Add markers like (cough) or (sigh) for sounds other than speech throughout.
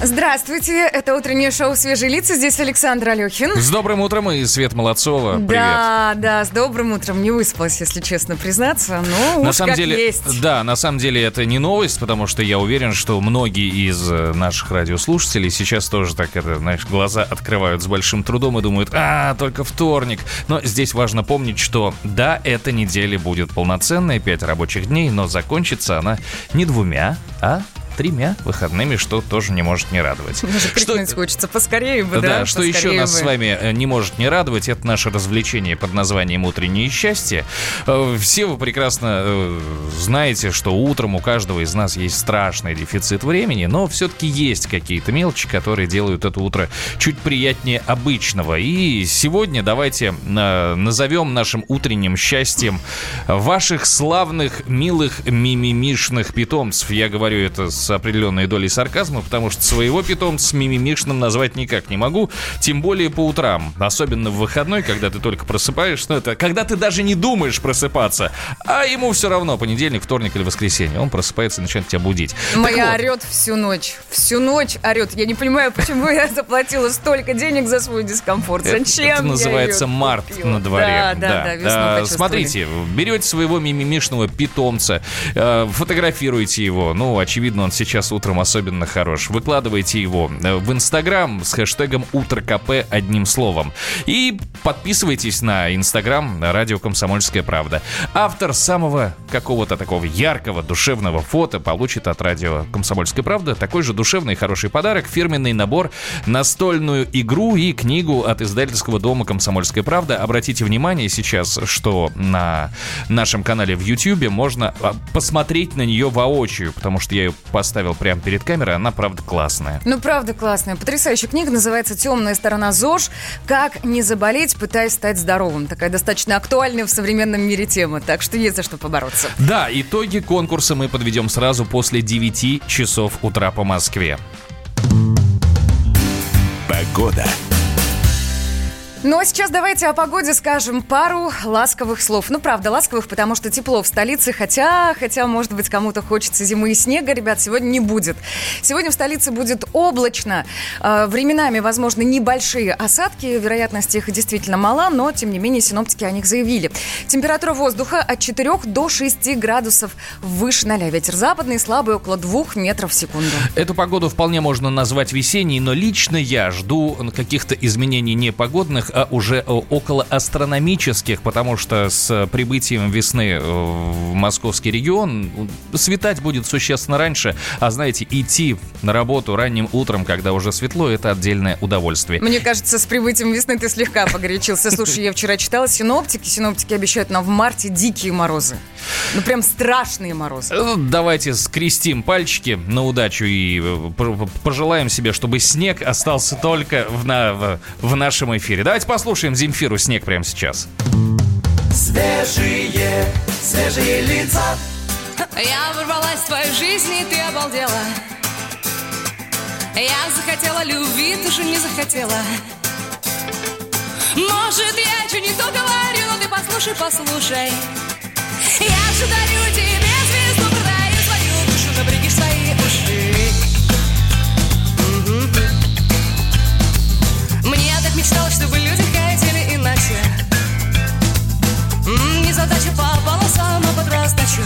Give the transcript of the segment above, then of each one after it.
Здравствуйте, это утреннее шоу «Свежие лица». Здесь Александр Алехин. С добрым утром и Свет Молодцова. Привет. Да, да, с добрым утром. Не выспалась, если честно признаться. Но на самом деле, есть. да, на самом деле это не новость, потому что я уверен, что многие из э, наших радиослушателей сейчас тоже так это, знаешь, глаза открывают с большим трудом и думают, а, только вторник. Но здесь важно помнить, что да, эта неделя будет полноценная, пять рабочих дней, но закончится она не двумя, а тремя выходными, что тоже не может не радовать. Даже Что- хочется. Поскорее бы, да? Да, что еще нас с вами э, не может не радовать, это наше развлечение под названием «Утреннее счастье». Э, Все вы прекрасно э, знаете, что утром у каждого из нас есть страшный дефицит времени, но все-таки есть какие-то мелочи, которые делают это утро чуть приятнее обычного. И сегодня давайте назовем нашим утренним счастьем ваших славных, милых, мимимишных питомцев. Я говорю это с определенной долей сарказма, потому что своего питомца мимимишным назвать никак не могу, тем более по утрам, особенно в выходной, когда ты только просыпаешься, ну это когда ты даже не думаешь просыпаться, а ему все равно понедельник, вторник или воскресенье, он просыпается и начинает тебя будить. Так Моя вот, орет всю ночь. Всю ночь орет. Я не понимаю, почему я (laughs) заплатила столько денег за свой дискомфорт. Зачем это называется март на дворе. Да, да, да, А. Смотрите, берете своего мимимишного питомца, э, фотографируете его. Ну, очевидно, он сейчас утром особенно хорош. Выкладываете его э, в Инстаграм с хэштегом Утро КП одним словом. И подписывайтесь на Инстаграм Радио Комсомольская правда. Автор самого какого-то такого яркого, душевного фото получит от Радио Комсомольская правда такой же душевный и хороший подарок. Фирменный набор, настольную игру и книгу от издательского дома «Комсомольская правда». Обратите внимание сейчас, что на нашем канале в YouTube можно а, посмотреть на нее воочию, потому что я ее поставил прямо перед камерой, она, правда, классная. Ну, правда, классная. Потрясающая книга. Называется «Темная сторона ЗОЖ. Как не заболеть, пытаясь стать здоровым». Такая достаточно актуальная в современном мире тема. Так что есть за что побороться. Да, итоги конкурса мы подведем сразу после 9 часов утра по Москве. Погода. Ну, а сейчас давайте о погоде скажем пару ласковых слов. Ну, правда, ласковых, потому что тепло в столице, хотя, хотя, может быть, кому-то хочется зимы и снега, ребят, сегодня не будет. Сегодня в столице будет облачно, Э, временами, возможно, небольшие осадки, вероятность их действительно мала, но, тем не менее, синоптики о них заявили. Температура воздуха от 4 до 6 градусов выше 0. Ветер западный, слабый, около 2 метров в секунду. Эту погоду вполне можно назвать весенней, но лично я жду каких-то изменений не а уже э, около астрономических, потому что с прибытием весны э, в московский регион светать будет существенно раньше, а знаете, идти на работу ранним утром, когда уже светло, это отдельное удовольствие. Мне кажется, с прибытием весны ты слегка погорячился. Слушай, я вчера читала синоптики. Синоптики обещают нам в марте дикие морозы. Ну, прям страшные морозы. Давайте скрестим пальчики на удачу и пожелаем себе, чтобы снег остался только в, на- в- в нашем эфире. Давайте послушаем Земфиру «Снег» прямо сейчас. Свежие, свежие лица. Я ворвалась в твою жизнь, и ты обалдела Я захотела любви, ты же не захотела Может, я что не то говорю, но ты послушай, послушай Я же дарю тебе звезду, продаю свою душу, напрягишь свои уши. Мне так мечталось, чтобы задача по полосам, а под раздачу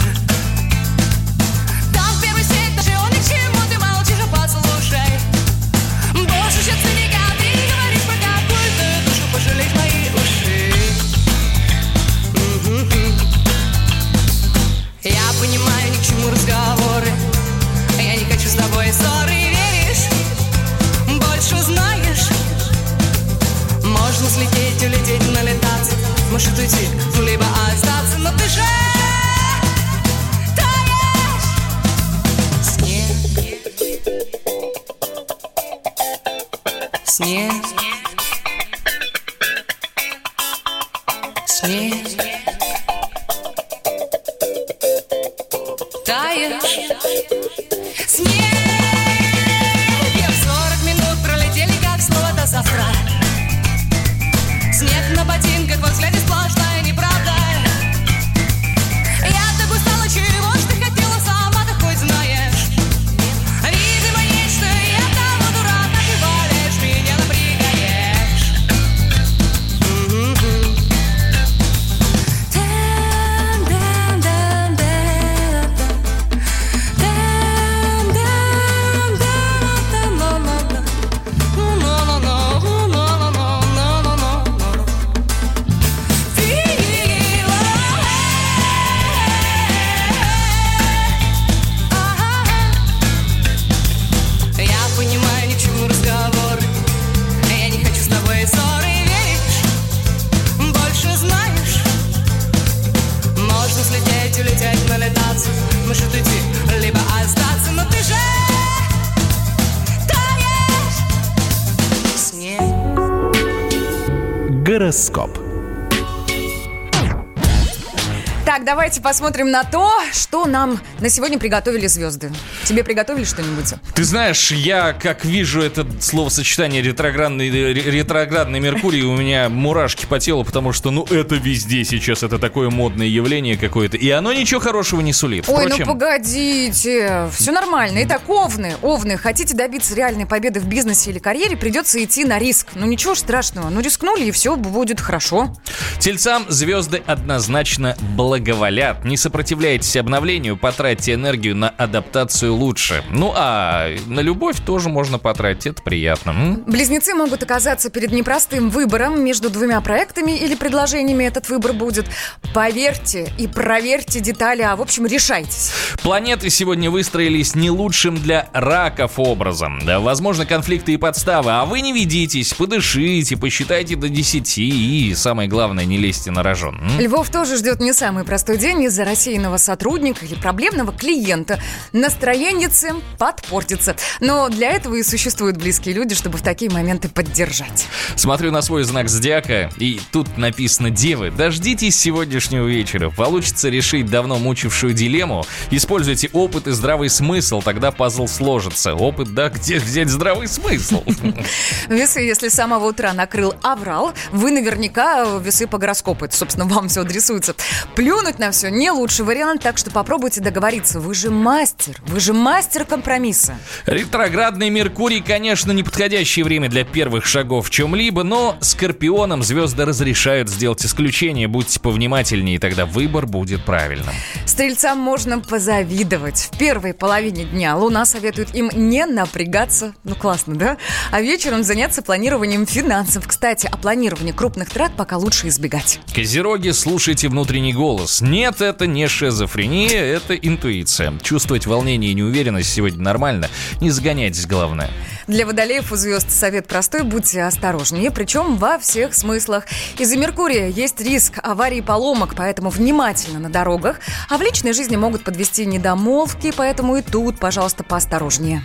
давайте посмотрим на то, что нам на сегодня приготовили звезды. Тебе приготовили что-нибудь? Ты знаешь, я как вижу это словосочетание ретроградный, ре- ретроградный Меркурий, у меня мурашки по телу, потому что, ну, это везде сейчас, это такое модное явление какое-то, и оно ничего хорошего не сулит. Ой, Впрочем, ну погодите, все нормально. Итак, овны, овны, хотите добиться реальной победы в бизнесе или карьере, придется идти на риск. Ну ничего страшного, ну рискнули и все будет хорошо. Тельцам звезды однозначно благоволят. Не сопротивляйтесь обновлению, потратьте энергию на адаптацию лучше. Ну а на любовь тоже можно потратить, это приятно. м? Близнецы могут оказаться перед непростым выбором между двумя проектами или предложениями этот выбор будет. Поверьте и проверьте детали, а в общем решайтесь. Планеты сегодня выстроились не лучшим для раков образом. Да, возможно, конфликты и подставы, а вы не ведитесь, подышите, посчитайте до 10 и, самое главное, не лезьте на рожон. м? Львов тоже ждет не самый простой день из-за рассеянного сотрудника или проблемного клиента. Настроение подпортится. Но для этого и существуют близкие люди, чтобы в такие моменты поддержать. Смотрю на свой знак зодиака, и тут написано «Девы, дождитесь сегодняшнего вечера. Получится решить давно мучившую дилемму. Используйте опыт и здравый смысл, тогда пазл сложится. Опыт, да, где взять здравый смысл? (laughs) Весы, если с самого утра накрыл аврал, вы наверняка весы по гороскопу. Это, собственно, вам все адресуется. Плюнуть на все не лучший вариант, так что попробуйте договориться. Вы же мастер, вы же мастер компромисса. Ретроградный Меркурий, конечно, неподходящее время для первых шагов в чем-либо, но Скорпионам звезды разрешают сделать исключение. Будьте повнимательнее, и тогда выбор будет правильным. Стрельцам можно позавидовать. В первой половине дня Луна советует им не напрягаться. Ну, классно, да? А вечером заняться планированием финансов. Кстати, о планировании крупных трат пока лучше избегать. Козероги, слушайте внутренний голос. Нет, это не шизофрения, это интуиция. Чувствовать волнение и неуверенность сегодня нормально. Не загоняйтесь, главное. Для водолеев у звезд совет простой, будьте осторожнее, причем во всех смыслах. Из-за Меркурия есть риск аварий и поломок, поэтому внимательно на дорогах. А в личной жизни могут подвести недомолвки, поэтому и тут, пожалуйста, поосторожнее.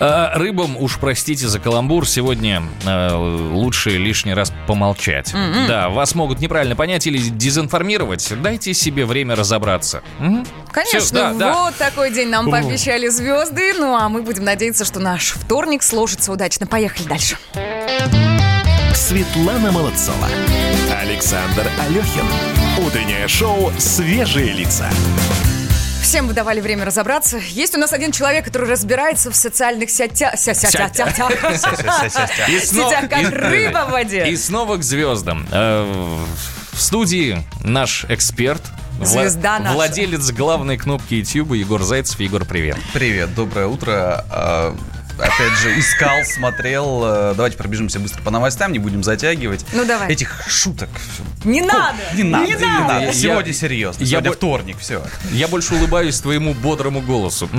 А рыбам, уж простите за каламбур, сегодня э, лучше лишний раз помолчать. Да, вас могут неправильно понять или дезинформировать. Дайте себе время разобраться. Мгм. Конечно, Всё, да, да. вот такой день нам пообещали звезды. Ну а мы будем надеяться, что наш вторник сложится удачно. Поехали дальше. Светлана Молодцова. Александр Алехин. Утреннее шоу «Свежие лица». Всем вы давали время разобраться. Есть у нас один человек, который разбирается в социальных сетях. И снова- Сетях, как рыба в воде. И снова к звездам. Э, В студии наш эксперт, вла- Звезда наша. владелец главной кнопки YouTube Егор Зайцев. Егор, привет. Привет, доброе утро. А, Опять же, искал, смотрел. Э, Давайте пробежимся быстро по новостям, не будем затягивать. Ну, давай. Этих шуток. Не надо! Не надо, не надо. Я- Сегодня серьезно. я Сегодня бо- вторник, все. Я больше улыбаюсь твоему бодрому голосу. (laughs)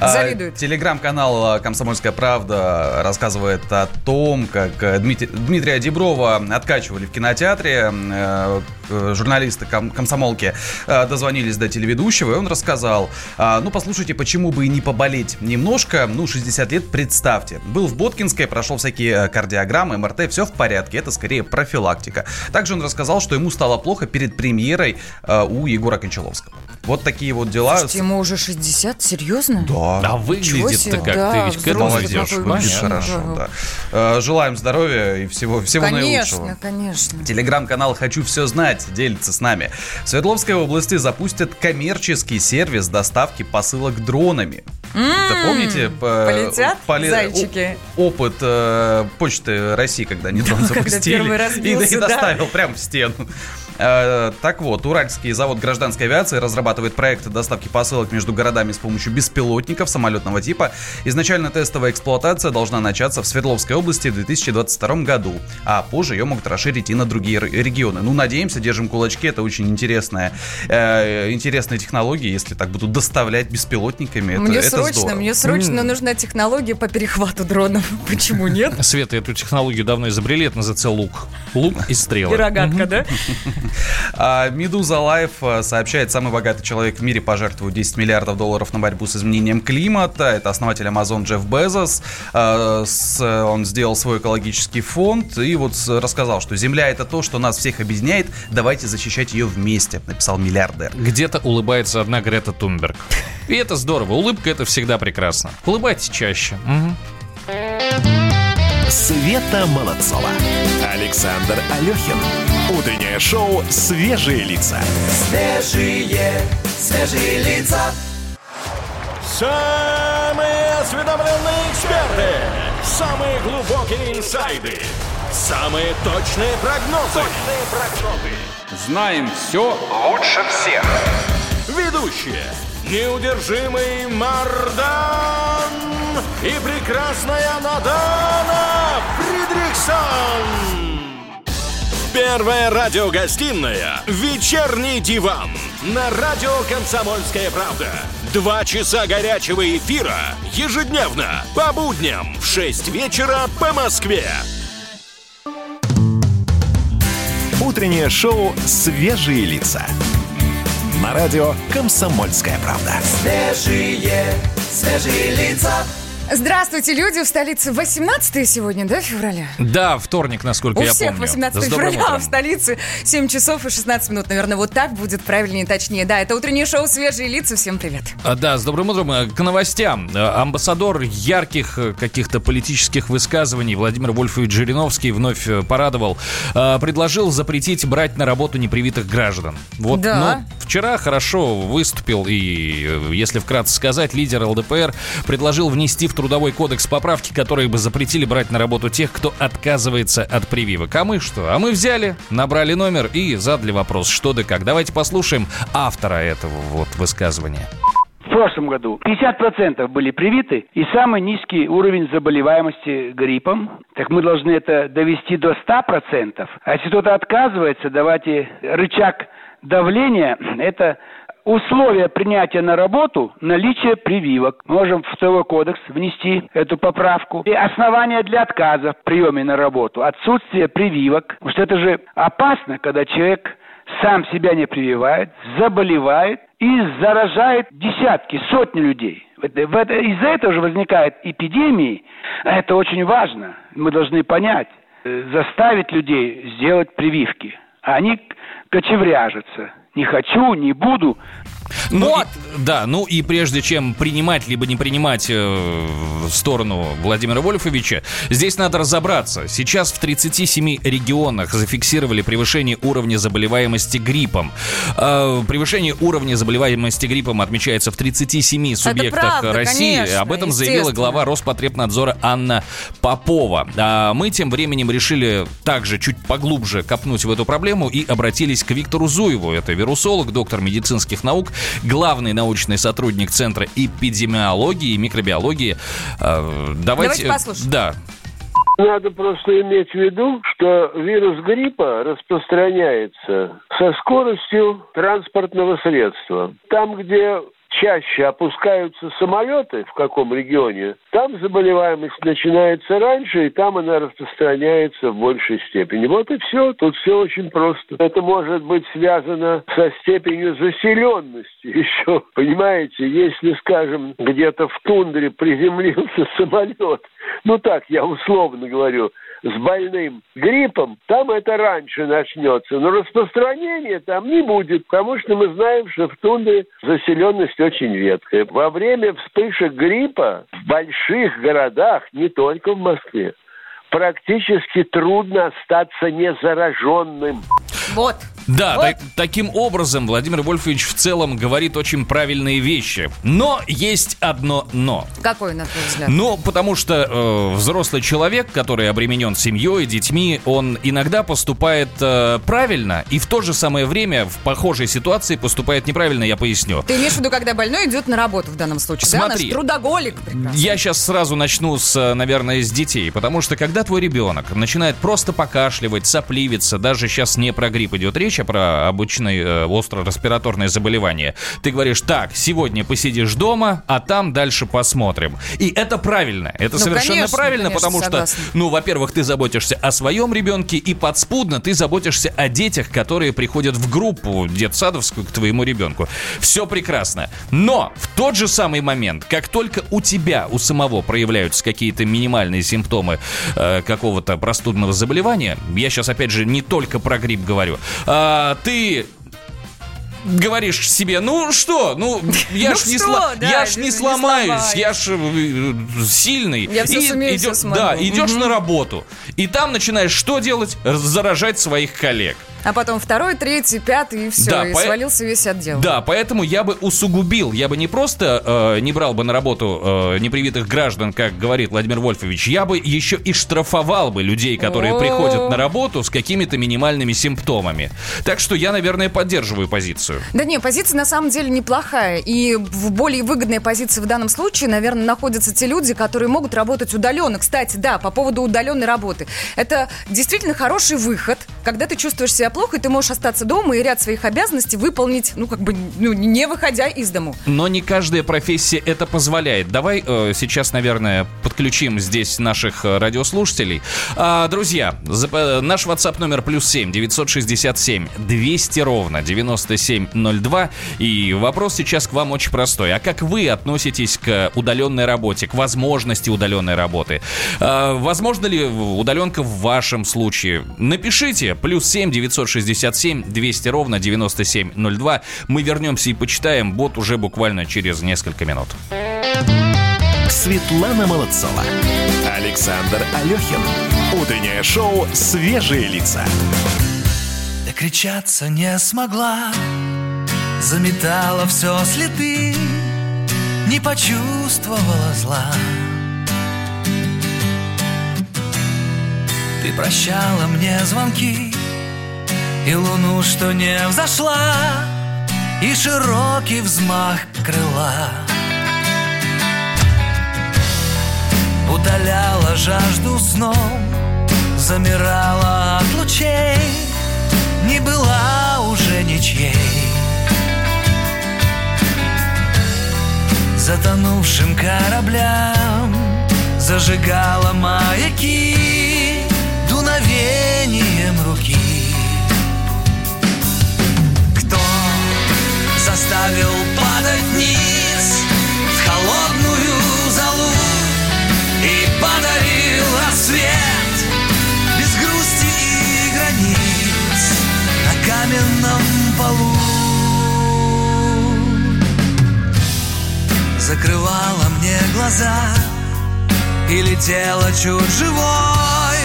А, Телеграм-канал э, «Комсомольская правда» рассказывает о том, как э, Дмитрий- Дмитрия Деброва откачивали в кинотеатре. Э, Журналисты ком- комсомолки дозвонились до телеведущего, и он рассказал, а, ну, послушайте, почему бы и не поболеть немножко. Ну, 60 лет, представьте. Был в Боткинской, прошел всякие э, кардиограммы, МРТ, все в порядке, это скорее профилактика. Также он рассказал, что ему стало плохо перед премьерой э, у Егора Кончаловского. Вот такие вот дела. Слушайте, ему уже 60, серьезно? Да. А выглядит-то как да, ты ведь к этому идешь. Выглядит хорошо, да. Э, Желаем здоровья и всего, всего наилучшего. Конечно, конечно. Телеграм-канал «Хочу все знать» делится с нами. В Свердловской области запустят коммерческий сервис доставки посылок дронами. Это помните? по- полетят поле- зайчики? опыт э, Почты России, когда (laughs) запустили. первый раз и, и да. доставил прямо в стену. Э, Так вот, Уральский завод гражданской авиации разрабатывает проект доставки посылок между городами с помощью беспилотников самолетного типа. Изначально тестовая эксплуатация должна начаться в Свердловской области в 2022 году, а позже ее могут расширить и на другие регионы. Ну, надеемся, держим кулачки, это очень интересная, э, интересная технология, если так будут доставлять беспилотниками. Это, Мне это срочно, здорово. мне срочно нужна технология по перехвату дронов. (laughs) Почему нет? Света эту технологию давно изобрели, это называется лук. Лук и стрелы. И рогатка, да? (laughs) А, Медуза Live а, сообщает, самый богатый человек в мире пожертвует 10 миллиардов долларов на борьбу с изменением климата. Это основатель Amazon Джефф Безос. А, Он сделал свой экологический фонд и вот рассказал, что Земля это то, что нас всех объединяет. Давайте защищать ее вместе, написал миллиардер. Где-то улыбается одна Грета Тунберг. И это здорово. Улыбка это всегда прекрасно. Улыбайтесь чаще. Мгм. Света Молодцова. Александр Алехин. Утреннее шоу «Свежие лица». Свежие, свежие лица. Самые осведомленные эксперты, самые глубокие инсайды, самые точные прогнозы. Знаем все лучше всех. Ведущие. Неудержимый Мардан и прекрасная Надана Фридриксон. Первая радиогостинная «Вечерний диван» на радио «Комсомольская правда». Два часа горячего эфира ежедневно по будням в 6 вечера по Москве. Утреннее шоу «Свежие лица». На радио «Комсомольская правда». Свежие, свежие лица. Здравствуйте, люди. В столице 18 сегодня, да, февраля? Да, вторник, насколько У я всех помню. 18 С февраля, а в столице 7 часов и 16 минут. Наверное, вот так будет правильнее и точнее. Да, это утреннее шоу «Свежие лица». Всем привет. А, Да, с добрым утром. Э, К новостям. Э, Амбассадор ярких э, каких-то политических высказываний Владимир Вольфович Жириновский вновь порадовал. Предложил запретить брать на работу непривитых граждан. Вот, Да. ну, вчера хорошо выступил и, если вкратце сказать, лидер ЛДПР предложил внести в Трудовой кодекс поправки, которые бы запретили брать на работу тех, кто отказывается от прививок. А мы что? А мы взяли, набрали номер и задали вопрос, что да как. Давайте послушаем автора этого вот высказывания. В прошлом году 50% были привиты и самый низкий уровень заболеваемости гриппом. Так мы должны это довести до 100%. А если кто-то отказывается, давайте рычаг давления (clears throat) – это условия принятия на работу – наличие прививок. Можем в Трудовой кодекс внести эту поправку. И основания для отказа в приеме на работу – отсутствие прививок. Потому что это же опасно, когда человек сам себя не прививает, заболевает и заражает десятки, сотни людей. В это- Из-за этого же возникают эпидемии. А Это очень важно. Мы должны понять, э, заставить людей сделать прививки. А они кочевряжутся. Не хочу, не буду. Ну, Вот. и- да, ну и прежде чем принимать либо не принимать э, в сторону Владимира Вольфовича, здесь надо разобраться. Сейчас в 37 регионах зафиксировали превышение уровня заболеваемости гриппом. Э, превышение уровня заболеваемости гриппом отмечается в 37 субъектах правда, России. конечно, Об этом заявила глава Роспотребнадзора Анна Попова. А мы тем временем решили также чуть поглубже копнуть в эту проблему и обратились к Виктору Зуеву. Это вирусолог, доктор медицинских наук, главный научный сотрудник Центра эпидемиологии и микробиологии. Э, Давайте, Давайте послушаем. Да, Надо просто иметь в виду, что вирус гриппа распространяется со скоростью транспортного средства. Там, где чаще опускаются самолеты в каком регионе, там заболеваемость начинается раньше, и там она распространяется в большей степени. Вот и все. Тут все очень просто. Это может быть связано со степенью заселенности (laughs) еще. Понимаете, если, скажем, где-то в тундре приземлился (laughs) самолет, ну так, я условно говорю, с больным гриппом, там это раньше начнется. Но распространения там не будет, потому что мы знаем, что в тундре заселенность очень редкая. Во время вспышек гриппа в больших городах, не только в Москве, практически трудно остаться незараженным. Вот. Да, Вот. так- таким образом Владимир Вольфович в целом говорит очень правильные вещи. Но есть одно но. Какой, на твой взгляд? Ну, потому что э, взрослый человек, который обременен семьей, детьми, он иногда поступает э, правильно и в то же самое время в похожей ситуации поступает неправильно, я поясню. Ты имеешь в виду, когда больной идет на работу в данном случае, да? Смотри. Наш трудоголик. прекрасно. Я сейчас сразу начну с, э, наверное, с детей, потому что когда твой ребенок начинает просто покашливать, сопливиться, даже сейчас не про грипп идет речь, а про обычное э, остро-респираторное заболевание, ты говоришь, так, сегодня посидишь дома, а там дальше посмотрим. И это правильно, это Ну, совершенно конечно, правильно, конечно, потому что, согласна. ну, во-первых, ты заботишься о своем ребенке, и подспудно ты заботишься о детях, которые приходят в группу детсадовскую к твоему ребенку. Все прекрасно. Но в тот же самый момент, как только у тебя, у самого проявляются какие-то минимальные симптомы э, какого-то простудного заболевания, я сейчас опять же не только про грипп говорю, а, ты говоришь себе, ну что, ну я Ну ж не, что, сла- да, я ж не не сломаюсь, сломаюсь. я ж э, сильный. Я сумею, смогу. Да, идешь на работу, и там начинаешь что делать? Заражать своих коллег. А потом второй, третий, пятый, и все. Да, и по- свалился весь отдел. Да, поэтому я бы усугубил, я бы не просто э, не брал бы на работу э, непривитых граждан, как говорит Владимир Вольфович, я бы еще и штрафовал бы людей, которые О. приходят на работу с какими-то минимальными симптомами. Так что я, наверное, поддерживаю позицию. Да не, позиция на самом деле неплохая. И в более выгодной позиции в данном случае, наверное, находятся те люди, которые могут работать удаленно. Кстати, да, по поводу удаленной работы. Это действительно хороший выход, когда ты чувствуешь себя плохо, и ты можешь остаться дома и ряд своих обязанностей выполнить, ну, как бы, ну, не выходя из дому. Но не каждая профессия это позволяет. Давай э, сейчас, наверное, подключим здесь наших э, радиослушателей. А, друзья, за- э, наш WhatsApp номер плюс 7 967 200 ровно 9702. И вопрос сейчас к вам очень простой. А как вы относитесь к удаленной работе, к возможности удаленной работы? А, возможно ли удаленка в вашем случае? Напишите плюс 7 967 200 ровно 9702. Мы вернемся и почитаем бот уже буквально через несколько минут. Светлана Молодцова. Александр Алехин. Утреннее шоу «Свежие лица». Докричаться не смогла Заметала все следы Не почувствовала зла Ты прощала мне звонки И луну, что не взошла И широкий взмах крыла Удаляла жажду сном Замирала от лучей Не была уже ничьей. Затонувшим кораблям Зажигала маяки Дуновением руки Закрывала мне глаза И летела чуть живой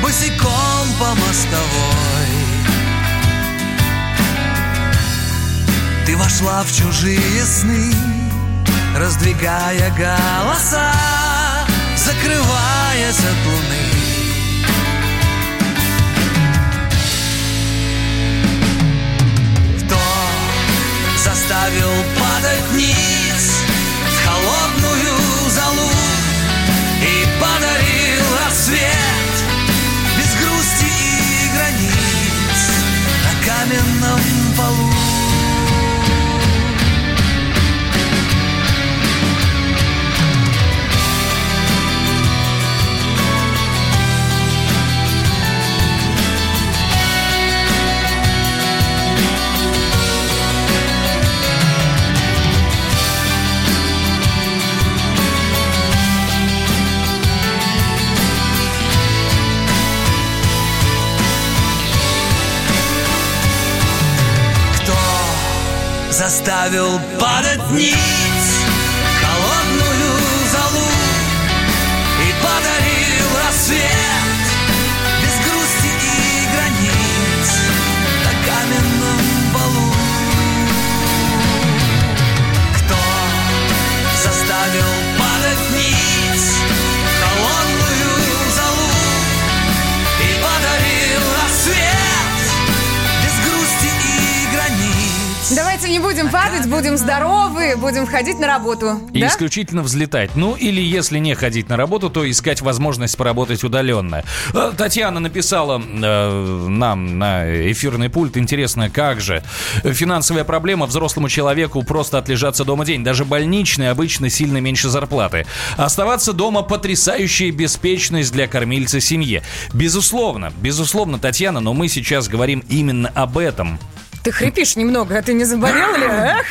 Босиком по мостовой. Ты вошла в чужие сны Раздвигая голоса Закрываясь от луны. Заставил падать вниз каменном полу заставил падать ниц не будем падать, будем здоровы, будем ходить на работу. И да? исключительно взлетать. Ну, или если не ходить на работу, то искать возможность поработать удаленно. Э, Татьяна написала э, нам на эфирный пульт. Интересно, как же? Финансовая проблема взрослому человеку просто отлежаться дома день. Даже больничный обычно сильно меньше зарплаты. Оставаться дома – потрясающая беспечность для кормильца семьи. Безусловно, безусловно, Татьяна, но мы сейчас говорим именно об этом. Ты хрипишь немного, а ты не заболел ли? Эх!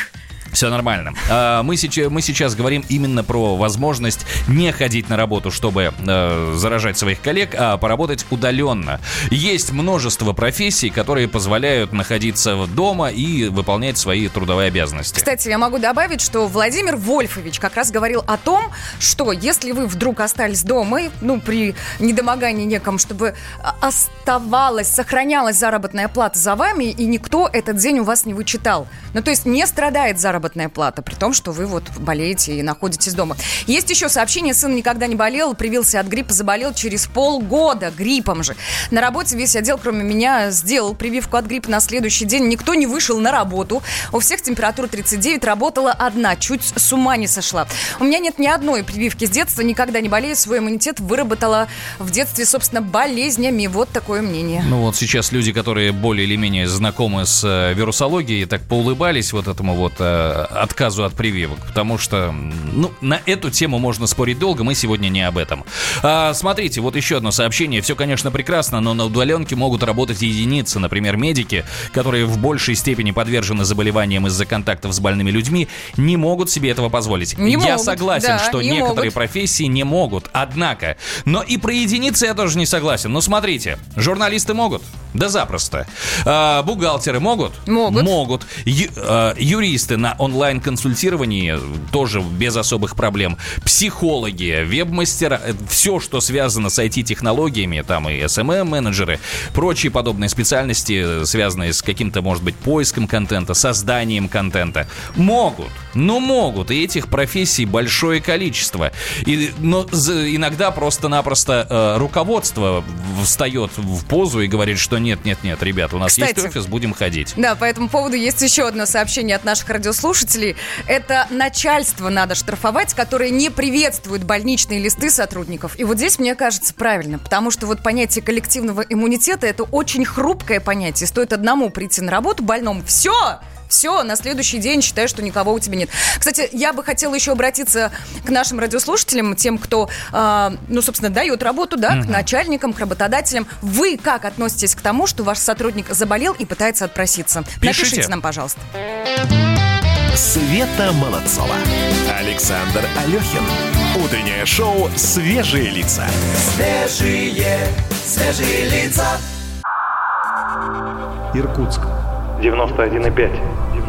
Все нормально. А, Мы сейчас, мы сейчас говорим именно про возможность не ходить на работу, чтобы э, заражать своих коллег, а поработать удаленно. Есть множество профессий, которые позволяют находиться дома и выполнять свои трудовые обязанности. Кстати, я могу добавить, что Владимир Вольфович как раз говорил о том, что если вы вдруг остались дома, ну, при недомогании неком, чтобы оставалась, сохранялась заработная плата за вами, и никто этот день у вас не вычитал. Ну, то есть не страдает заработная плата, при том, что вы вот болеете и находитесь дома. Есть еще сообщение, сын никогда не болел, привился от гриппа, заболел через полгода гриппом же. На работе весь отдел, кроме меня, сделал прививку от гриппа на следующий день. Никто не вышел на работу. У всех температура 39, работала одна, чуть с ума не сошла. У меня нет ни одной прививки с детства, никогда не болею, свой иммунитет выработала в детстве, собственно, болезнями. Вот такое мнение. Ну вот сейчас люди, которые более или менее знакомы с э, вирусологией, так поулыбались вот этому вот э, отказу от прививок, потому что, ну, на эту тему можно спорить долго, мы сегодня не об этом. А, смотрите, вот еще одно сообщение. Все, конечно, прекрасно, но на удаленке могут работать единицы, например, медики, которые в большей степени подвержены заболеваниям из-за контактов с больными людьми, не могут себе этого позволить. Не Я могут, согласен, да, что не некоторые могут. профессии не могут, однако. Но и про единицы я тоже не согласен. Ну, смотрите, журналисты могут? Да запросто. А, бухгалтеры могут? Могут. Могут. Ю- а, юристы на онлайн-консультировании тоже без особых проблем. Психологи, веб-мастера, все, что связано с IT-технологиями, там и SMM-менеджеры, прочие подобные специальности, э, связанные с каким-то, может быть, поиском контента, созданием контента, могут. Ну, могут. И этих профессий большое количество. И, но иногда просто-напросто э, руководство встает в позу и говорит, что нет-нет-нет, ребят, у нас есть Кстати. офис, будем ходить. Да, по этому поводу есть еще одно сообщение от наших радиослушателей. Это начальство надо штрафовать, которое не приветствует больничные листы сотрудников. И вот здесь, мне кажется, правильно, потому что вот понятие коллективного иммунитета – это очень хрупкое понятие. Стоит одному прийти на работу больному, все, все, на следующий день считаю, что никого у тебя нет. Кстати, я бы хотела еще обратиться к нашим радиослушателям, тем, кто, э, ну, собственно, дает работу, да, к начальникам, к работодателям. Вы как относитесь к тому, что ваш сотрудник заболел и пытается отпроситься? Пишите. Напишите нам, пожалуйста. Света Молодцова. Александр Алехин. Утреннее шоу «Свежие лица». Свежие, свежие лица. Иркутск. 91,5.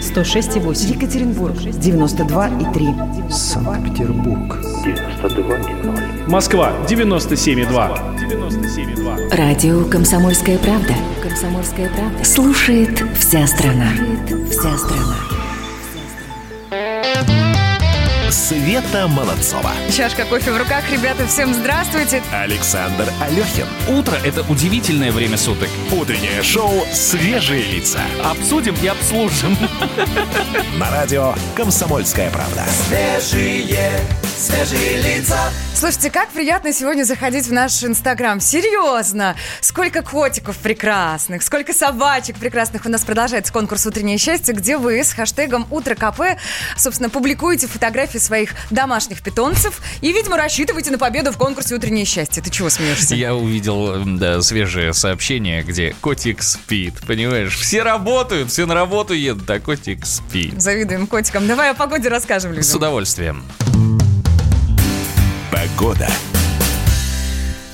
106,8. Екатеринбург 92,3. Санкт-Петербург. 92,0. Москва 97,2. 97,2. Радио «Комсомольская правда». «Комсомольская правда». Слушает вся страна. Вся страна. Света Молодцова. Чашка кофе в руках, ребята, всем здравствуйте. Александр Алехин. Утро – это удивительное время суток. Утреннее шоу «Свежие лица». Обсудим и обслужим. (laughs) На радио «Комсомольская правда». Свежие, свежие лица. Слушайте, как приятно сегодня заходить в наш Инстаграм. Серьезно! Сколько котиков прекрасных, сколько собачек прекрасных. У нас продолжается конкурс «Утреннее счастье», где вы с хэштегом «Утро КП», собственно, публикуете фотографии своих домашних питомцев и, видимо, рассчитываете на победу в конкурсе «Утреннее счастье». Ты чего смеешься? Я увидел да, свежее сообщение, где котик спит, понимаешь? Все работают, все на работу едут, а котик спит. Завидуем котикам. Давай о погоде расскажем людям. С удовольствием. Погода.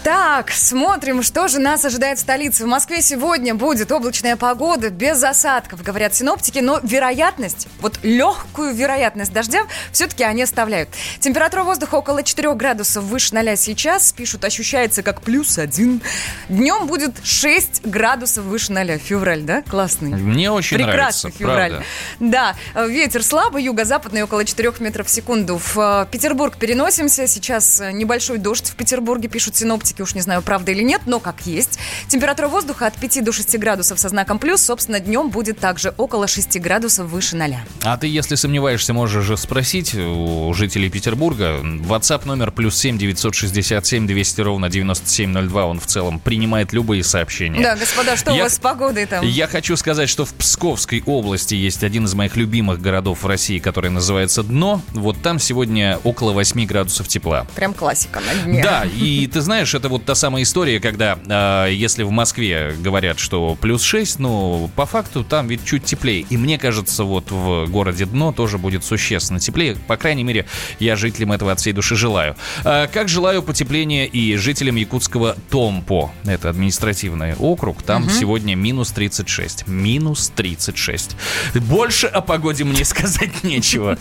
Так, смотрим, что же нас ожидает в столице. В Москве сегодня будет облачная погода, без осадков, говорят синоптики, но вероятность, вот легкую вероятность дождя все-таки они оставляют. Температура воздуха около 4 градусов выше 0 сейчас, пишут, ощущается как плюс один. Днем будет 6 градусов выше 0. Февраль, да? Классный. Мне очень Прекрасный нравится, февраль. правда. Да, ветер слабый, юго-западный около 4 метров в секунду. В э, Петербург переносимся. Сейчас э, небольшой дождь в Петербурге, пишут синоптики. Уж не знаю, правда или нет, но как есть. Температура воздуха от 5 до 6 градусов со знаком плюс. Собственно, днем будет также около 6 градусов выше 0. А ты, если сомневаешься, можешь же спросить у жителей Петербурга. WhatsApp номер плюс 7 967 200 ровно 9702. Он в целом принимает любые сообщения. Да, господа, что у Я- вас с погодой там? Я хочу сказать, что в Псковской области есть один из моих любимых городов в России, который называется Дно. Вот там сегодня около 8 градусов тепла. Прям классика на дне. Да, и ты знаешь, это (laughs) вот та самая история, когда э, если в Москве говорят, что плюс 6, ну, по факту там ведь чуть теплее. И мне кажется, вот в городе Дно тоже будет существенно теплее. По крайней мере, я жителям этого от всей души желаю. А как желаю потепления и жителям якутского Томпо. Это административный округ. Там Мгм. сегодня минус 36. Минус 36. Больше о погоде мне (laughs) сказать нечего.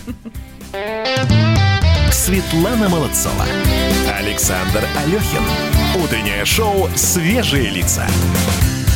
Светлана Молодцова. Александр Алехин. Утреннее шоу «Свежие лица».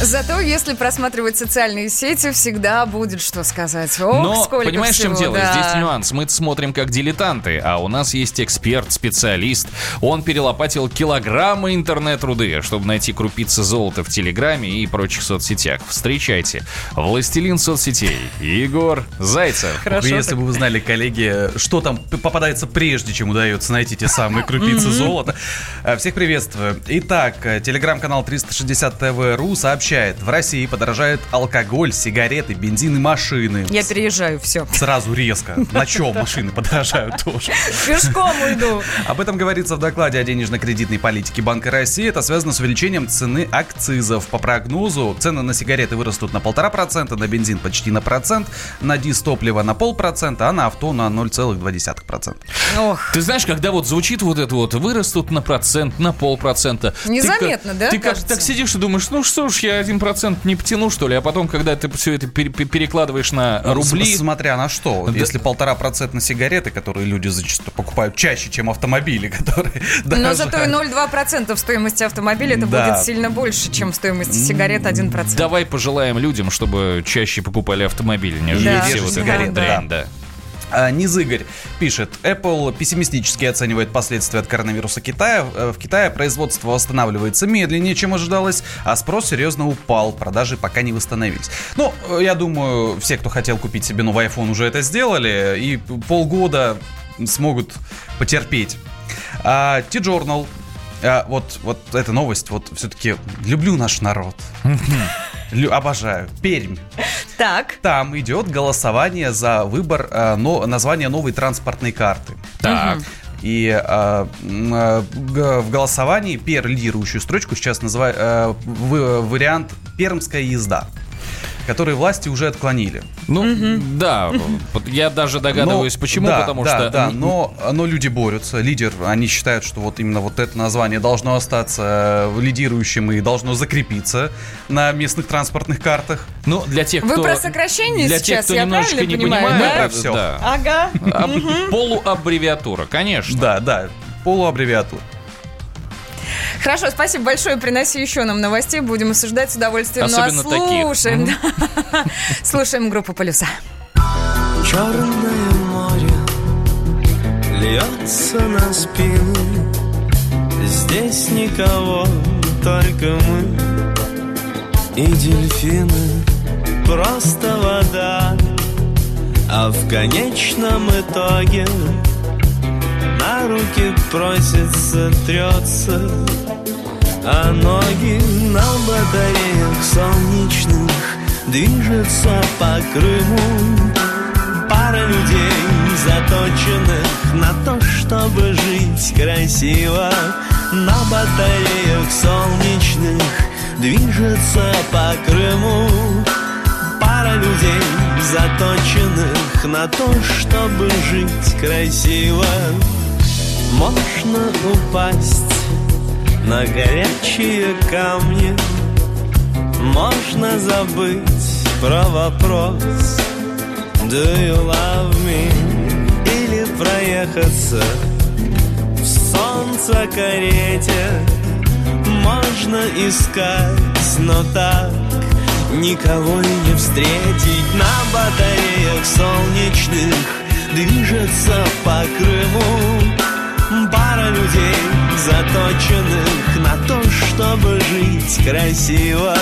Зато если просматривать социальные сети, всегда будет что сказать. Ох, Но сколько понимаешь, в чем всего, дело? да. Здесь нюанс. Мы смотрим как дилетанты, а у нас есть эксперт, специалист. Он перелопатил килограммы интернет-руды, чтобы найти крупицы золота в Телеграме и прочих соцсетях. Встречайте. Властелин соцсетей Егор Зайцев. Если бы вы знали, коллеги, что там попадается прежде, чем удается найти те самые крупицы золота. Э, Всех приветствую. Итак, э, телеграм-канал 360 ТВ.ру сообщает, в России подорожает алкоголь, сигареты, бензин и машины. Я переезжаю, все. Сразу резко. На чем машины подорожают тоже? Пешком уйду. Об этом говорится в докладе о денежно-кредитной политике Банка России. Это связано с увеличением цены акцизов. По прогнозу, цены на сигареты вырастут на 1,5%, на бензин почти на процент, на дистопливо на полпроцента, а на авто на 0,2%. Ох. Ты знаешь, когда вот звучит вот это вот, вырастут на процент, на полпроцента. ты Незаметно, как- да, Ты как кажется? так сидишь и думаешь, ну что ж, я один процент не потяну, что ли? А потом, когда ты все это пере- пере- перекладываешь на рубли... С- Смотря на что. Если полтора процента на сигареты, которые люди зачастую покупают чаще, чем автомобили, (laughs) которые Но зато и дорожают. 0,2% в стоимости автомобиля это Да. будет сильно больше, чем в стоимости сигарет 1%. Давай пожелаем людям, чтобы чаще покупали автомобили, нежели Да. все вот Сигареты, да. да. А, Низ Игорь пишет, Apple пессимистически оценивает последствия от коронавируса Китая. Э, В Китае производство восстанавливается медленнее, чем ожидалось, а спрос серьезно упал, продажи пока не восстановились. Ну, э, я думаю, все, кто хотел купить себе новый iPhone, уже это сделали, и полгода смогут потерпеть. А, T-Journal а, вот, вот эта новость, вот все-таки люблю наш народ. Лю- обожаю. Пермь. Так. Там идет голосование за выбор э, но, названия новой транспортной карты. Так. И э, э, г- в голосовании пер лидирующую строчку сейчас называют э, вариант «Пермская езда», который власти уже отклонили. Ну, да, вот я даже догадываюсь, Но- почему, да, потому да, что... Да, но, но люди борются. Лидер, они считают, что вот именно вот это название должно остаться э, лидирующим и должно закрепиться на местных транспортных картах. Ну, для тех, Вы про сокращение Для тех, сейчас, кто я немножечко правильно не понимаю, понимает, да? про всё. Да. Ага. Полуаббревиатура, конечно. Да, да, полуаббревиатура. Хорошо, спасибо большое. Приноси еще нам новостей. Будем осуждать с удовольствием. Особенно ну, а таких. слушаем. да. (laughs) Слушаем группу «Полюса». Черное море льется на спину Здесь никого, только мы и дельфины Просто вода, а в конечном итоге на руки просится, трется, а ноги на батареях солнечных движется по Крыму. Пара людей, заточенных на то, чтобы жить красиво, на батареях солнечных движется по Крыму. Пара людей, заточенных на то, чтобы жить красиво. Можно упасть на горячие камни, можно забыть про вопрос Do you love me? Или проехаться в солнце карете Можно искать, но так никого и не встретить. На батареях солнечных движется по Крыму людей, заточенных на то, чтобы жить красиво.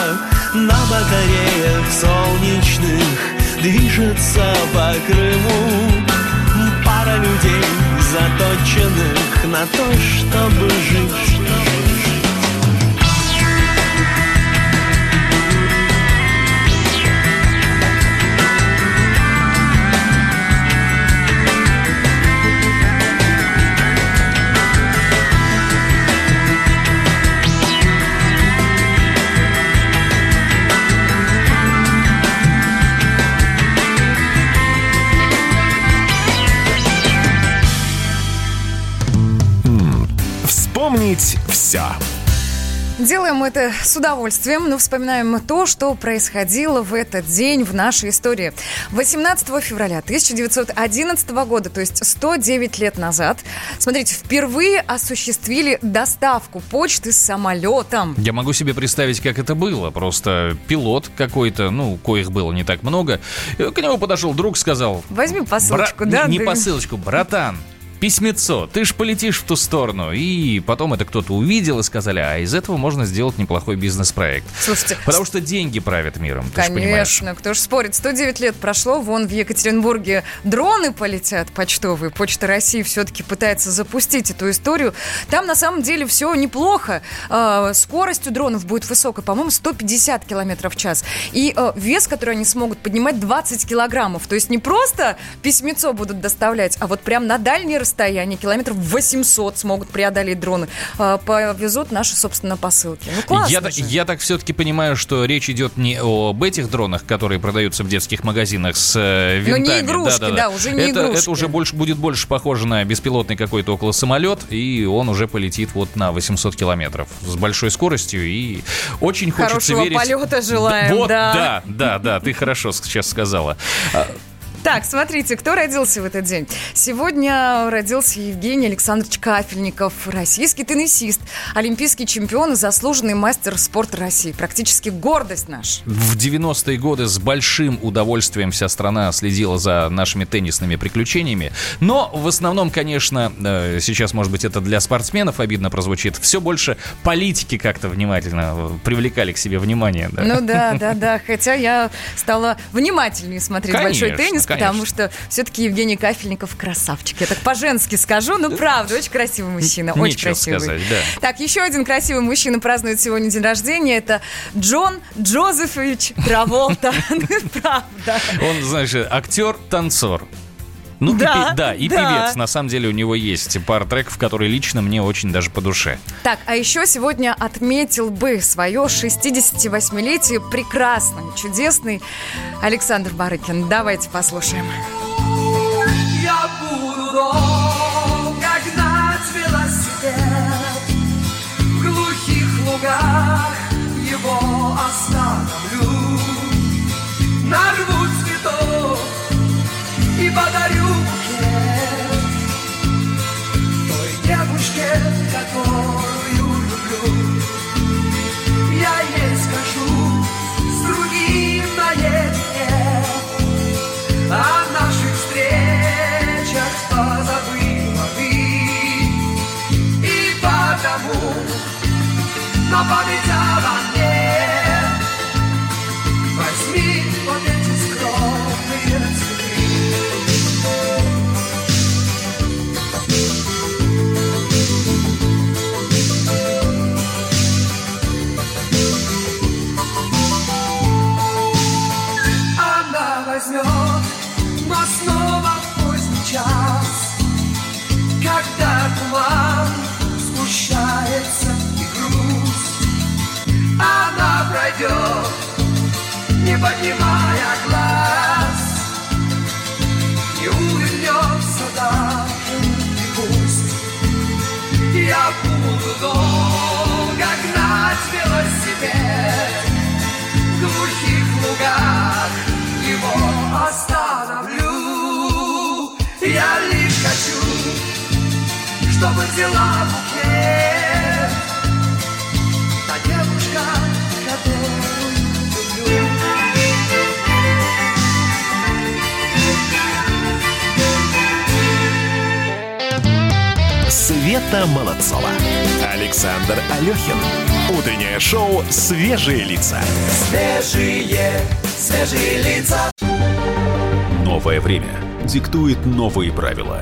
На батареях солнечных движется по Крыму Пара людей, заточенных на то, чтобы жить Вспомнить все. Делаем это с удовольствием, но вспоминаем то, что происходило в этот день в нашей истории. 18 февраля 1911 года, то есть 109 лет назад, смотрите, впервые осуществили доставку почты с самолетом. Я могу себе представить, как это было. Просто пилот какой-то, ну, коих было не так много, к нему подошел друг, сказал... Возьми посылочку, «Бра- да? Не, не да. посылочку, братан, письмецо, ты ж полетишь в ту сторону. И потом это кто-то увидел и сказали, а из этого можно сделать неплохой бизнес-проект. Слушайте, Потому что деньги правят миром, ты ж понимаешь. Конечно, кто ж спорит. 109 лет прошло, вон в Екатеринбурге дроны полетят почтовые. Почта России все-таки пытается запустить эту историю. Там на самом деле все неплохо. Э, Скорость у дронов будет высокой, по-моему, 150 километров в час. И э, вес, который они смогут поднимать, 20 килограммов. То есть не просто письмецо будут доставлять, а вот прям на дальние расстояния, километров 800 смогут преодолеть дроны. Э, Повезут наши, собственно, посылки. Ну, классно я, же. я так все-таки понимаю, что речь идет не об этих дронах, которые продаются в детских магазинах с э, Ну, не винтами. игрушки, да, уже не это, игрушки. Это уже больше, будет больше похоже на беспилотный какой-то около самолет, и он уже полетит вот на 800 километров с большой скоростью, и очень хочется Хорошего верить... полета желаем, вот, да. да, да, да, ты хорошо сейчас сказала. Так, смотрите, кто родился в этот день. Сегодня родился Евгений Александрович Кафельников, российский теннисист, олимпийский чемпион и заслуженный мастер спорта России. Практически гордость наша. В 90-е годы с большим удовольствием вся страна следила за нашими теннисными приключениями. Но в основном, конечно, э, сейчас, может быть, это для спортсменов обидно прозвучит, все больше политики как-то внимательно э, привлекали к себе внимание. да. Ну да, (laughs) да, да. Хотя я стала внимательнее смотреть Конечно, большой теннис, потому конечно. что все-таки Евгений Кафельников красавчик. Я так по-женски скажу, ну правда, очень красивый мужчина, очень Нечего красивый. сказать, да. Так, еще один красивый мужчина празднует сегодня день рождения. Это Джон Джозефович Траволта. (laughs) Правда. Он, знаешь, актер-танцор. Ну, Да, и, да, и да. певец. На самом деле у него есть пара треков, которые лично мне очень даже по душе. Так, а еще сегодня отметил бы свое 68-летие прекрасный, чудесный Александр Барыкин. Давайте послушаем. Я буду долго гнать велосипед В глухих лугах его остановлю Нарву цветов и подарю взяла букет. Та девушка, которую люблю. Света Молодцова. Александр Алехин. Утреннее шоу «Свежие лица». Свежие, свежие лица. Новое время диктует новые правила.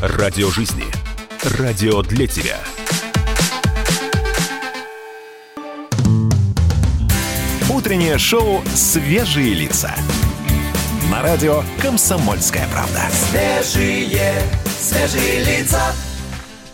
Радио жизни. Радио для тебя. Утреннее шоу «Свежие лица». На радио «Комсомольская правда». Свежие, свежие лица.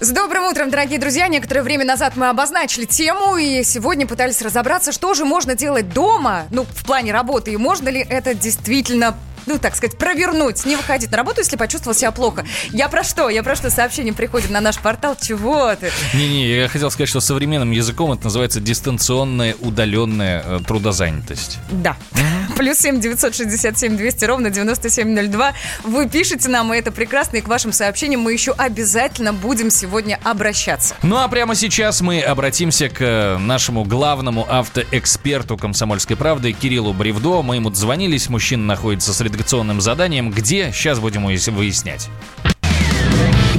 С добрым утром, дорогие друзья! Некоторое время назад мы обозначили тему и сегодня пытались разобраться, что же можно делать дома, ну, в плане работы, и можно ли это действительно ну, так сказать, провернуть, не выходить на работу, если почувствовал себя плохо. Я про что? Я про что сообщение приходит на наш портал? Чего ты? Не-не, я хотел сказать, что современным языком это называется дистанционная удаленная э, трудозанятость. Да. Плюс семь девятьсот шестьдесят семь двести ровно девяносто семь ноль два. Вы пишете нам, и это прекрасно, и к вашим сообщениям мы еще обязательно будем сегодня обращаться. Ну а прямо сейчас мы обратимся к э, нашему главному автоэксперту «Комсомольской правды» Кириллу Бревдо. Мы ему дозвонились, мужчина находится с редакционным заданием. Где? Сейчас будем выяс- выяснять.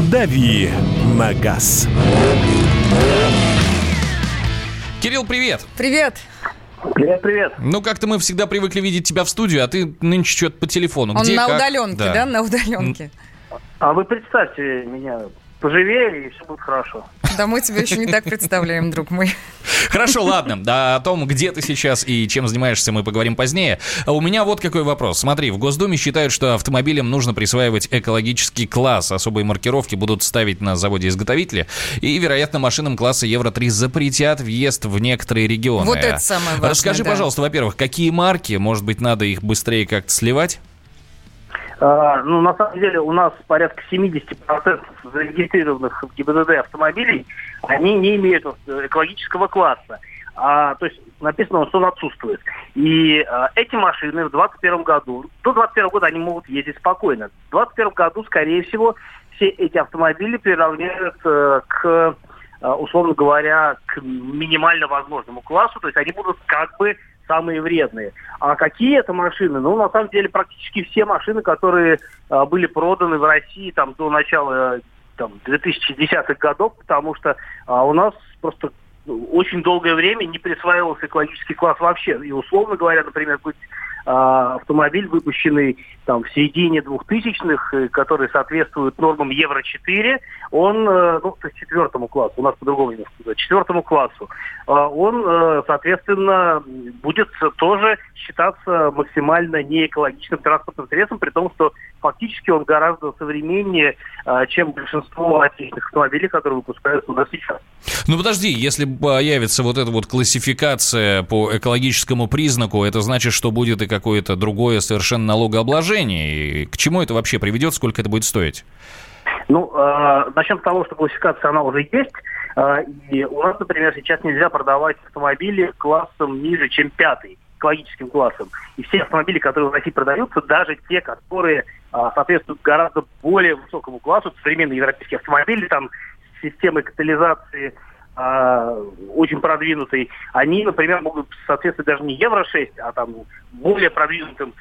«Дави на газ». Кирилл, привет! Привет! Привет, привет. Ну, как-то мы всегда привыкли видеть тебя в студии, а ты нынче что-то по телефону. Он Где, на как? удаленке, да. На удаленке. А вы представьте меня поживее, и все будет хорошо. Да мы тебя еще не так представляем, друг мой. Хорошо, ладно. Да, о том, где ты сейчас и чем занимаешься, мы поговорим позднее. А у меня вот какой вопрос. Смотри, в Госдуме считают, что автомобилям нужно присваивать экологический класс. Особые маркировки будут ставить на заводе-изготовителе. И, вероятно, машинам класса Евро-3 запретят въезд в некоторые регионы. Вот это самое важное, Расскажи, да. пожалуйста, во-первых, какие марки? Может быть, надо их быстрее как-то сливать? А, ну, на самом деле, у нас порядка 70% зарегистрированных в ГИБДД автомобилей, они не имеют экологического класса. А, то есть написано, что он отсутствует. И а, эти машины в 2021 году, до 2021 года они могут ездить спокойно. В 2021 году, скорее всего, все эти автомобили приравняют э, к, э, условно говоря, к минимально возможному классу. То есть они будут как бы самые вредные. А какие это машины? Ну, на самом деле, практически все машины, которые а, были проданы в России там до начала там, 2010-х годов, потому что а, у нас просто очень долгое время не присваивался экологический класс вообще. И, условно говоря, например, будет а, автомобиль, выпущенный там в середине 2000-х, э, который соответствует нормам Евро-4, он, э, ну, то есть четвертому классу, у нас по-другому немножко называют, четвертому классу, а, он, э, соответственно, будет тоже считаться максимально неэкологичным транспортным средством, при том, что фактически он гораздо современнее, а, чем большинство отечественных автомобилей, которые выпускаются у нас сейчас. Ну подожди, если появится вот эта вот классификация по экологическому признаку, это значит, что будет и какое-то другое совершенно налогообложение. И к чему это вообще приведет, сколько это будет стоить? Ну, э, начнем с того, что классификация она уже есть. Э, и у нас, например, сейчас нельзя продавать автомобили классом ниже, чем пятый экологическим классом. И все автомобили, которые в России продаются, даже те, которые а, соответствуют гораздо более высокому классу, современные европейские автомобили, там, с системой катализации а, очень продвинутой, они, например, могут соответствовать даже не Евро-6, а там более продвинутым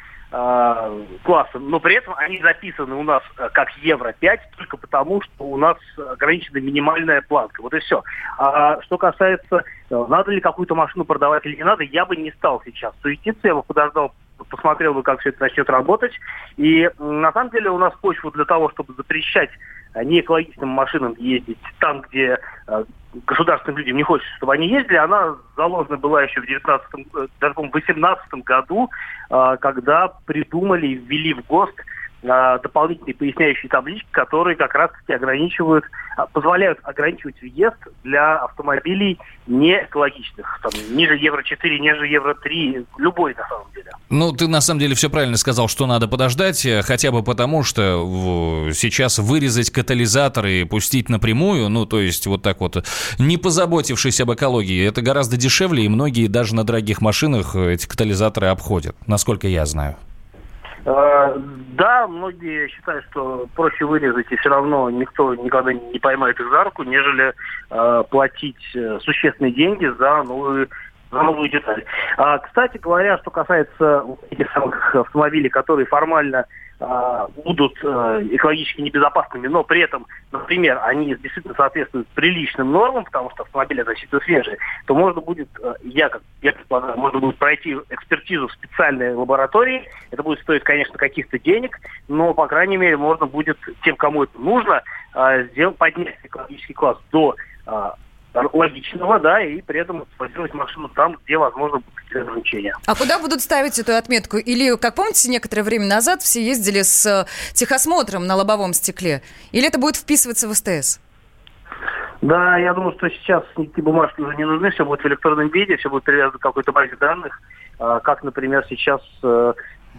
классом, но при этом они записаны у нас э, как Евро-5 только потому, что у нас ограничена минимальная планка. Вот и все. А что касается, э, надо ли какую-то машину продавать или не надо, я бы не стал сейчас суетиться, я бы подождал посмотрел бы, как все это начнет работать. И на самом деле у нас почва для того, чтобы запрещать э, неэкологичным машинам ездить там, где э, государственным людям не хочется, чтобы они ездили, она заложена была еще в 19 даже, по-моему, в 18 году, э, когда придумали и ввели в ГОСТ дополнительные поясняющие таблички, которые как раз-таки ограничивают, а, позволяют ограничивать въезд для автомобилей не экологичных. Там, ниже Евро-4, ниже Евро-3, любой на самом деле. Ну, ты на самом деле все правильно сказал, что надо подождать, э, хотя бы потому, что сейчас вырезать катализаторы и пустить напрямую, ну, то есть вот так вот, не позаботившись об экологии, это гораздо дешевле, и многие даже на дорогих машинах эти катализаторы обходят, насколько я знаю. Э, да, многие считают, что проще вырезать, и все равно никто никогда не поймает их за руку, нежели э, платить э, существенные деньги за новую за новую деталь. А, кстати говоря, что касается этих самых автомобилей, которые формально будут а, экологически небезопасными, но при этом, например, они действительно соответствуют приличным нормам, потому что автомобили относительно свежие, то можно будет, а, я как я предполагаю, можно будет пройти экспертизу в специальной лаборатории. Это будет стоить, конечно, каких-то денег, но, по крайней мере, можно будет тем, кому это нужно, сделать, поднять экологический класс до логичного, да, и при этом эксплуатировать машину там, где, возможно, будут какие-то ограничения. А куда будут ставить эту отметку? Или, как помните, некоторое время назад все ездили с э, техосмотром на лобовом стекле? Или это будет вписываться в СТС? Да, я думаю, что сейчас никакие бумажки уже не нужны, все будет в электронном виде, все будет привязано к какой-то базе данных, а, как, например, сейчас э,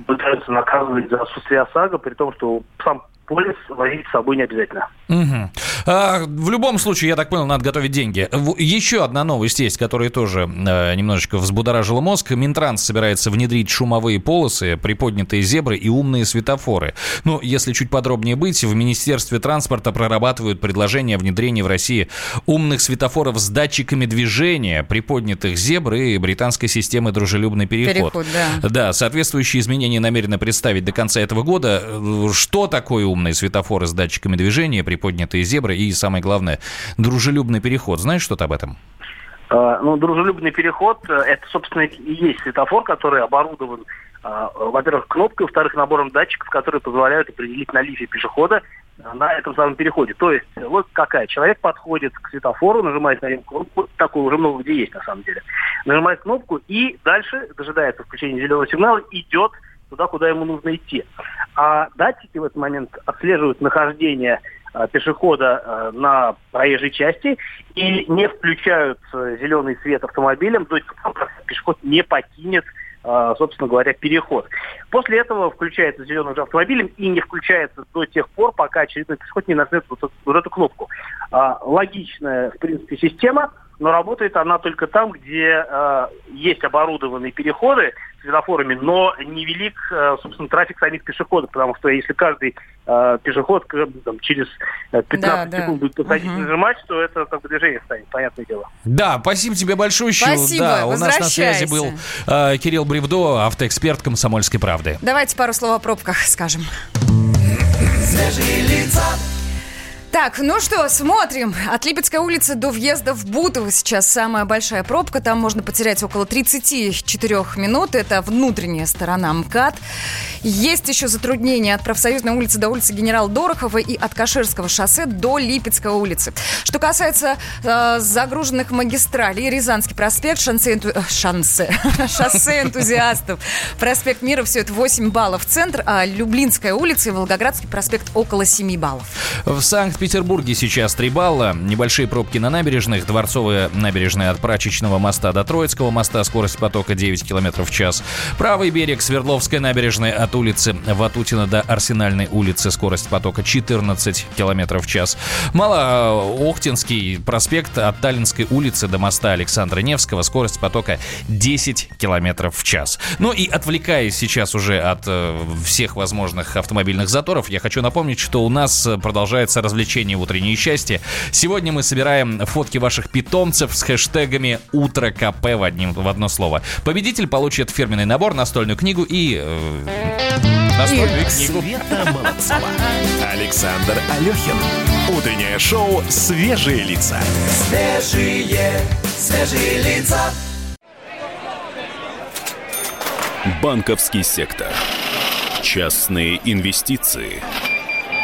пытаются наказывать за отсутствие ОСАГО, при том, что сам полис возить с собой не обязательно. Угу. А, в любом случае, я так понял, надо готовить деньги. Еще одна новость есть, которая тоже э, немножечко взбудоражила мозг. Минтранс собирается внедрить шумовые полосы, приподнятые зебры и умные светофоры. Ну, если чуть подробнее быть, в Министерстве транспорта прорабатывают предложение о внедрении в России умных светофоров с датчиками движения, приподнятых зебр и британской системы дружелюбный переход. Переход, да. Да, соответствующие изменения намерены представить до конца этого года. Что такое умные светофоры с датчиками движения, приподнятые зебры и, самое главное, дружелюбный переход. Знаешь что-то об этом? А, ну, дружелюбный переход э, – это, собственно, и есть светофор, который оборудован, а, во-первых, кнопкой, во-вторых, набором датчиков, которые позволяют определить наличие пешехода на этом самом переходе. То есть, вот какая. Человек подходит к светофору, нажимает на кнопку, такое уже много где есть на самом деле. Нажимает кнопку и дальше дожидается включения зеленого сигнала, идет туда, куда ему нужно идти. А датчики в этот момент отслеживают нахождение э, пешехода э, на проезжей части и не включают э, зеленый свет автомобилем пор, пока пешеход не покинет собственно говоря, переход. После этого включается зеленый уже автомобилем и не включается до тех пор, пока очередной пешеход не нажмет вот, вот эту кнопку. Логичная, в принципе, система – но работает она только там, где э, есть оборудованные переходы светофорами, но невелик, э, собственно, трафик самих пешеходов, потому что если каждый э, пешеход там, через 15 да, секунд да. будет подходить угу. нажимать, то это как бы движение станет, понятное дело. Да, спасибо тебе большое. Спасибо, да, у нас на связи был э, Кирилл Бревдо, автоэксперт «Комсомольской правды». Давайте пару слов о пробках скажем. Свежие лица. Так, ну что, смотрим. От Липецкой улицы до въезда в Бутово сейчас самая большая пробка. Там можно потерять около 34 минут. Это внутренняя сторона МКАД. Есть еще затруднения от Профсоюзной улицы до улицы Генерал Дорохова и от Каширского шоссе до Липецкой улицы. Что касается э, загруженных магистралей, Рязанский проспект, шансе, энту... Э, шансе, (laughs) шоссе энтузиастов, проспект Мира, все это 8 баллов центр, а Люблинская улица и Волгоградский проспект около 7 баллов. В Санкт Петербурге сейчас 3 балла. Небольшие пробки на набережных. Дворцовая набережная от Прачечного моста до Троицкого моста. Скорость потока 9 км в час. Правый берег Свердловской набережной от улицы Ватутина до Арсенальной улицы. Скорость потока 14 км в час. Мало-Охтинский проспект от Таллинской улицы до моста Александра Невского. Скорость потока 10 км в час. Ну и отвлекаясь сейчас уже от э, всех возможных автомобильных заторов, я хочу напомнить, что у нас продолжается развлечение развлечений в утреннее счастье. Сегодня мы собираем фотки ваших питомцев с хэштегами «Утро КП» в, одним, в одно слово. Победитель получит фирменный набор, настольную книгу и... Э, настольную и книгу. Света Молодцова. (laughs) Александр Алехин. Утреннее шоу «Свежие лица». Свежие, свежие лица. Банковский сектор. Частные инвестиции.